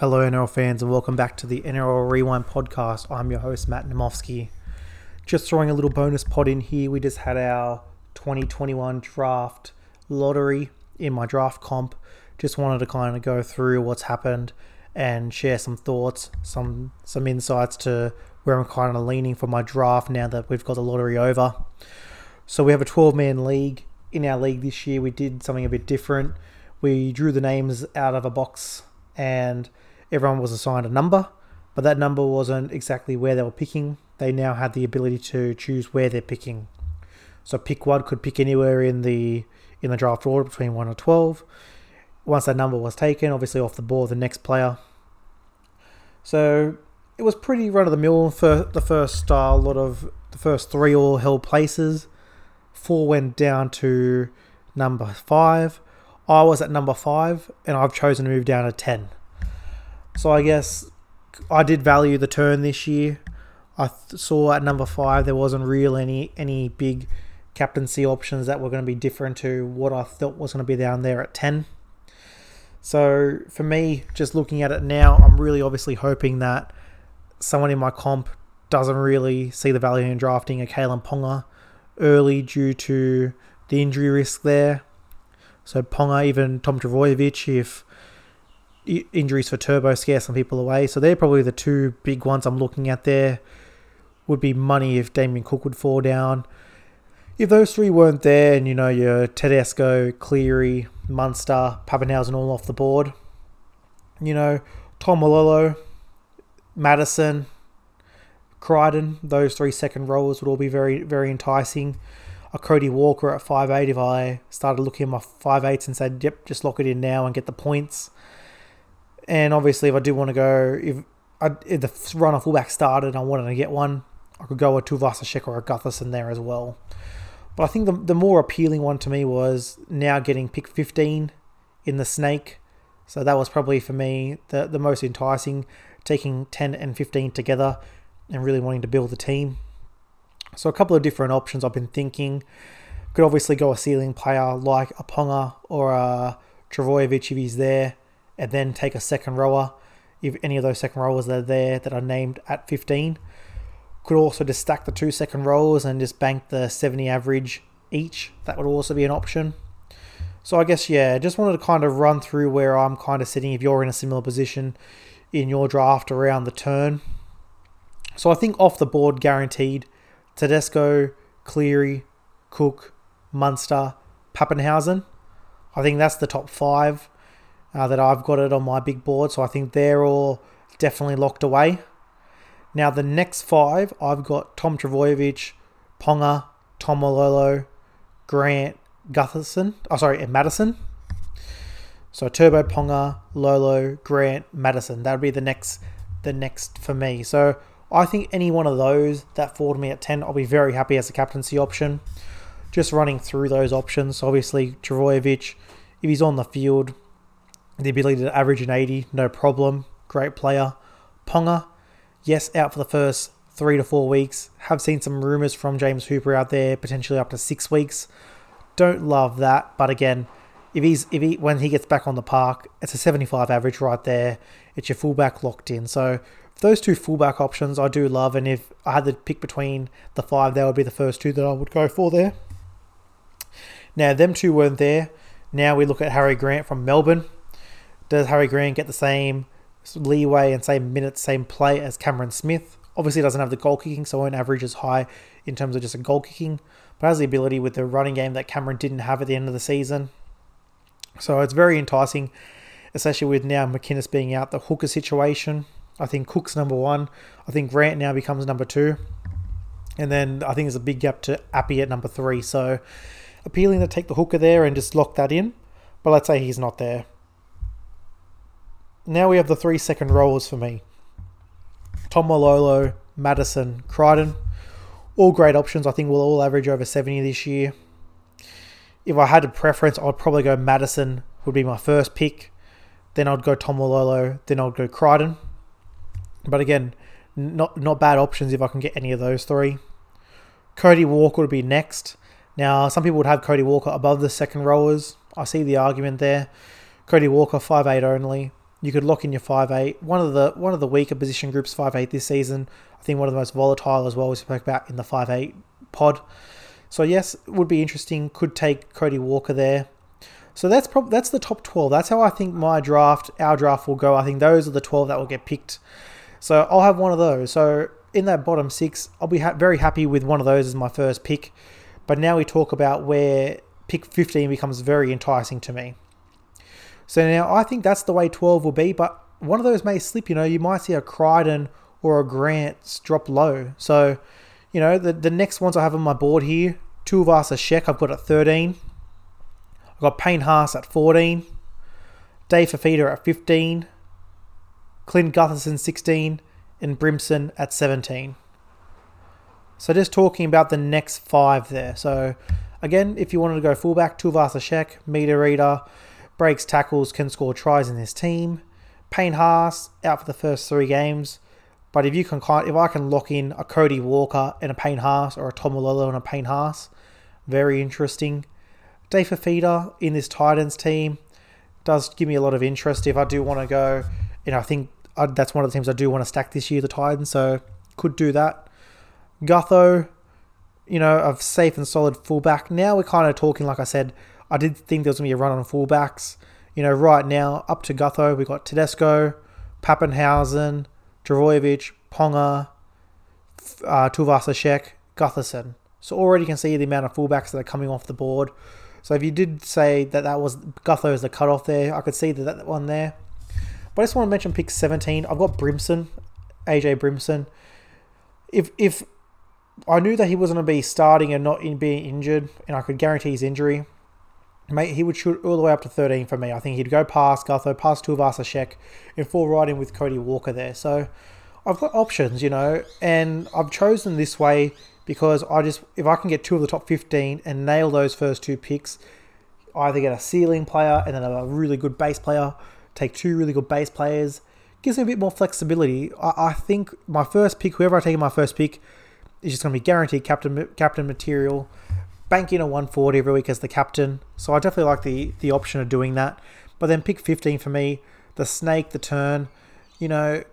Hello, NRL fans, and welcome back to the NRL Rewind podcast. I'm your host, Matt Nemofsky. Just throwing a little bonus pod in here. We just had our 2021 draft lottery in my draft comp. Just wanted to kind of go through what's happened and share some thoughts, some some insights to where I'm kind of leaning for my draft now that we've got the lottery over. So we have a 12 man league. In our league this year, we did something a bit different. We drew the names out of a box and everyone was assigned a number, but that number wasn't exactly where they were picking. They now had the ability to choose where they're picking. So pick one could pick anywhere in the in the draft order between one or twelve. Once that number was taken, obviously off the board, the next player. So it was pretty run of the mill for the first style. A lot of the first three all held places. Four went down to number five. I was at number five, and I've chosen to move down to ten. So I guess I did value the turn this year. I th- saw at number five there wasn't real any any big captaincy options that were going to be different to what I thought was going to be down there at ten. So for me, just looking at it now, I'm really obviously hoping that someone in my comp doesn't really see the value in drafting a Kalyn Ponga early due to the injury risk there. So Ponga, even Tom Trbojevic, if injuries for Turbo scare some people away. So they're probably the two big ones I'm looking at there. Would be money if Damien Cook would fall down. If those three weren't there, and you know your Tedesco, Cleary, Munster, Papenhuyzen all off the board, you know Taumalolo, Madison, Crichton, those three second rollers would all be very very enticing. A Cody Walker at five eight. if I started looking at my five eights and said, yep, just lock it in now and get the points. And obviously, if I do want to go, if, I, if the run of fullback started I wanted to get one, I could go a Tuivasa-Sheck or a Gutherson there as well. But I think the, the more appealing one to me was now getting pick 15 in the snake. So that was probably for me the, the most enticing, taking 10 and 15 together and really wanting to build the team. So a couple of different options I've been thinking. Could obviously go a ceiling player like a Ponga or uh, a Trbojevic if he's there and then take a second rower if any of those second rowers that are there that are named at 15. Could also just stack the two second rowers and just bank the 70 average each. That would also be an option. So I guess yeah, just wanted to kind of run through where I'm kind of sitting if you're in a similar position in your draft around the turn. So I think off the board guaranteed Tedesco, Cleary, Cook, Munster, Papenhuyzen. I think that's the top five uh, that I've got it on my big board. So I think they're all definitely locked away. Now, the next five, I've got Tom Trbojevic, Ponga, Taumalolo, Grant, Gutherson, oh, sorry, and Madison. So Turbo, Ponga, Lolo, Grant, Madison. That would be the next, the next for me. So I think any one of those that fall to me at 10, I'll be very happy as a captaincy option. Just running through those options. Obviously, Trbojevic, if he's on the field, the ability to average an 80, no problem. Great player. Ponga, yes, out for the first three to four weeks. Have seen some rumours from James Hooper out there, potentially up to six weeks. Don't love that, but again, if he's if he when he gets back on the park, it's a 75 average right there. It's your fullback locked in. So those two fullback options I do love, and if I had to pick between the five, that would be the first two that I would go for there. Now them two weren't there. Now we look at Harry Grant from Melbourne. Does Harry Grant get the same leeway and same minutes, same play as Cameron Smith? Obviously, doesn't have the goal kicking, so won't average as high in terms of just a goal kicking, but has the ability with the running game that Cameron didn't have at the end of the season. So it's very enticing, especially with now McInnes being out, the hooker situation. I think Cook's number one. I think Grant now becomes number two. And then I think there's a big gap to Api at number three. So appealing to take the hooker there and just lock that in. But let's say he's not there now we have the three second rollers for me. Taumalolo, Madison, Crichton. All great options. I think we'll all average over 70 this year. If I had a preference, I'd probably go Madison would be my first pick. Then I'd go Taumalolo. Then I'd go Crichton. But again, not not bad options if I can get any of those three. Cody Walker would be next. Now, some people would have Cody Walker above the second rollers. I see the argument there. Cody Walker, five eight only You could lock in your five eight. One of the one of the weaker position groups, five eight this season. I think one of the most volatile as well, as we spoke about in the five eight pod. So yes, would be interesting. Could take Cody Walker there. So that's prob- that's the top twelve. That's how I think my draft, our draft will go. I think those are the twelve that will get picked. So I'll have one of those. So in that bottom six, I'll be ha- very happy with one of those as my first pick. But now we talk about where pick 15 becomes very enticing to me. So now I think that's the way 12 will be, but one of those may slip. You know, you might see a Crichton or a Grant drop low. So, you know, the, the next ones I have on my board here, Tuivasa-Sheck, I've got at 13. I've got Payne Haas at 14. Dave Fifita at 15. Clint Gutherson 16. And Brimson at 17. So just talking about the next five there. So again, if you wanted to go fullback, Tuivasa-Sheck, meter reader, breaks tackles, can score tries in this team. Payne Haas out for the first three games. But if you can, if I can lock in a Cody Walker and a Payne Haas or a Taumalolo and a Payne Haas, very interesting. Dave Fifita in this Titans team does give me a lot of interest if I do want to go. You know, I think I, that's one of the teams I do want to stack this year, the Titans. So could do that. Gutho, you know, of safe and solid fullback. Now we're kind of talking, like I said, I did think there was going to be a run on fullbacks. You know, right now, up to Gutho, we've got Tedesco, Papenhuyzen, Trbojevic, Ponga, uh, Tuivasa-Sheck, Gutherson. So already you can see the amount of fullbacks that are coming off the board. So if you did say that that was Gutho as the cutoff there, I could see that, that one there. But I just want to mention pick 17. I've got Brimson, AJ Brimson. If if I knew that he was going to be starting and not in being injured, and I could guarantee his injury. Mate, he would shoot all the way up to 13 for me. I think he'd go past Gutho, past Tuivasa-Sheck, and fall right in with Cody Walker there. So I've got options, you know, and I've chosen this way because I just, if I can get two of the top 15 and nail those first two picks, either get a ceiling player and then a really good base player, take two really good base players, gives me a bit more flexibility. I, I think my first pick, whoever I take in my first pick, is just going to be guaranteed captain captain material. Banking a 140 every week as the captain. So I definitely like the the option of doing that. But then pick 15 for me, the snake, the turn, you know,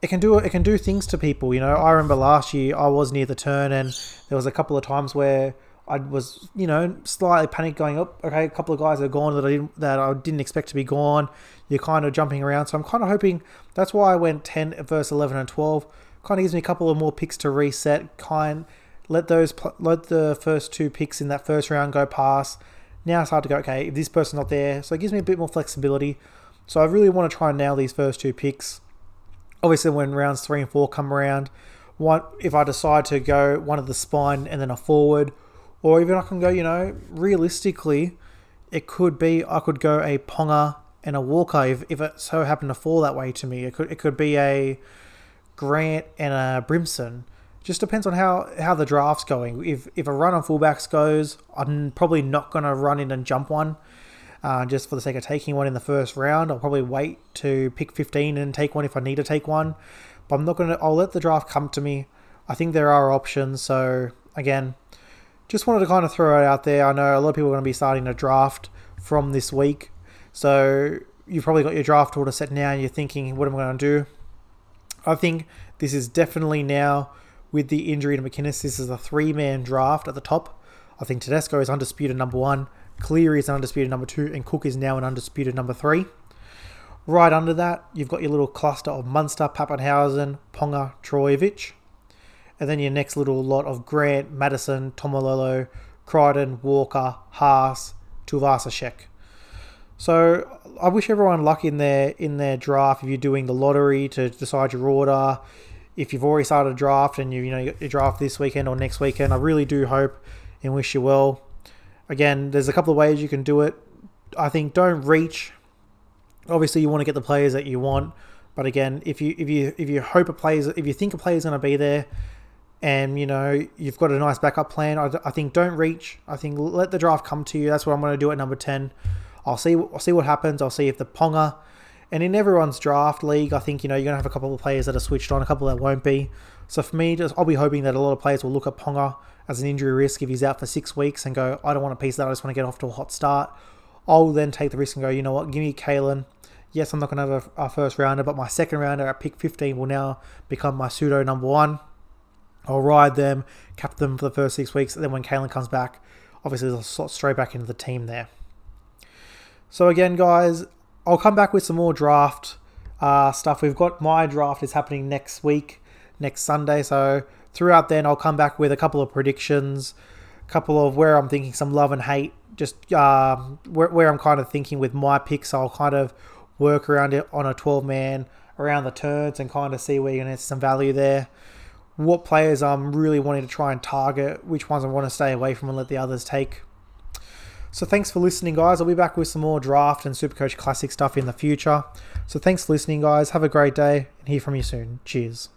it can do it can do things to people. You know, I remember last year I was near the turn and there was a couple of times where I was, you know, slightly panicked going up. Okay, a couple of guys are gone that I didn't that I didn't expect to be gone. You're kind of jumping around, so I'm kind of hoping that's why I went 10 verse 11 and 12 kind of gives me a couple of more picks to reset. Kind let those let the first two picks in that first round go past. Now it's hard to go. Okay, if this person's not there, so it gives me a bit more flexibility. So I really want to try and nail these first two picks. Obviously, when rounds three and four come around, what if I decide to go one of the spine and then a forward, or even I can go, you know, realistically, it could be I could go a Ponga and a Walker if, if it so happened to fall that way to me. It could it could be a Grant and a Brimson. Just depends on how, how the draft's going. If if a run on fullbacks goes, I'm probably not going to run in and jump one uh, just for the sake of taking one in the first round. I'll probably wait to pick 15 and take one if I need to take one. But I'm not going to, I'll let the draft come to me. I think there are options. So, again, just wanted to kind of throw it out there. I know a lot of people are going to be starting to draft from this week. So, you've probably got your draft order set now and you're thinking, what am I going to do? I think this is definitely now with the injury to McInnes, this is a three man draft at the top. I think Tedesco is undisputed number one, Cleary is undisputed number two, and Cook is now an undisputed number three. Right under that, you've got your little cluster of Munster, Papenhuyzen, Ponga, Trbojevic. And then your next little lot of Grant, Madison, Taumalolo, Crichton, Walker, Haas, Tuivasa-Sheck. So I wish everyone luck in their in their draft. If you're doing the lottery to decide your order, if you've already started a draft and you you know you draft this weekend or next weekend, I really do hope and wish you well. Again, there's a couple of ways you can do it. I think don't reach. Obviously, you want to get the players that you want, but again, if you if you if you hope a player's if you think a player is going to be there, and you know you've got a nice backup plan, I, I think don't reach. I think let the draft come to you. That's what I'm going to do at number ten. I'll see. I'll see what happens. I'll see if the Ponga, and in everyone's draft league, I think you know you're gonna have a couple of players that are switched on, a couple that won't be. So for me, just I'll be hoping that a lot of players will look at Ponga as an injury risk if he's out for six weeks and go, I don't want a piece of that. I just want to get off to a hot start. I'll then take the risk and go, you know what, give me Kalyn, Yes, I'm not going to have a, a first rounder, but my second rounder at pick 15 will now become my pseudo number one. I'll ride them, cap them for the first six weeks, and then when Kalyn comes back, obviously they'll slot straight back into the team there. So again, guys, I'll come back with some more draft uh, stuff. We've got my draft is happening next week, next Sunday. So throughout then, I'll come back with a couple of predictions, a couple of where I'm thinking some love and hate, just uh, where, where I'm kind of thinking with my picks. I'll kind of work around it on a 12 man around the turns and kind of see where you're going to get some value there. What players I'm really wanting to try and target, which ones I want to stay away from and let the others take. So thanks for listening, guys. I'll be back with some more draft and Supercoach Classic stuff in the future. So thanks for listening, guys. Have a great day and hear from you soon. Cheers.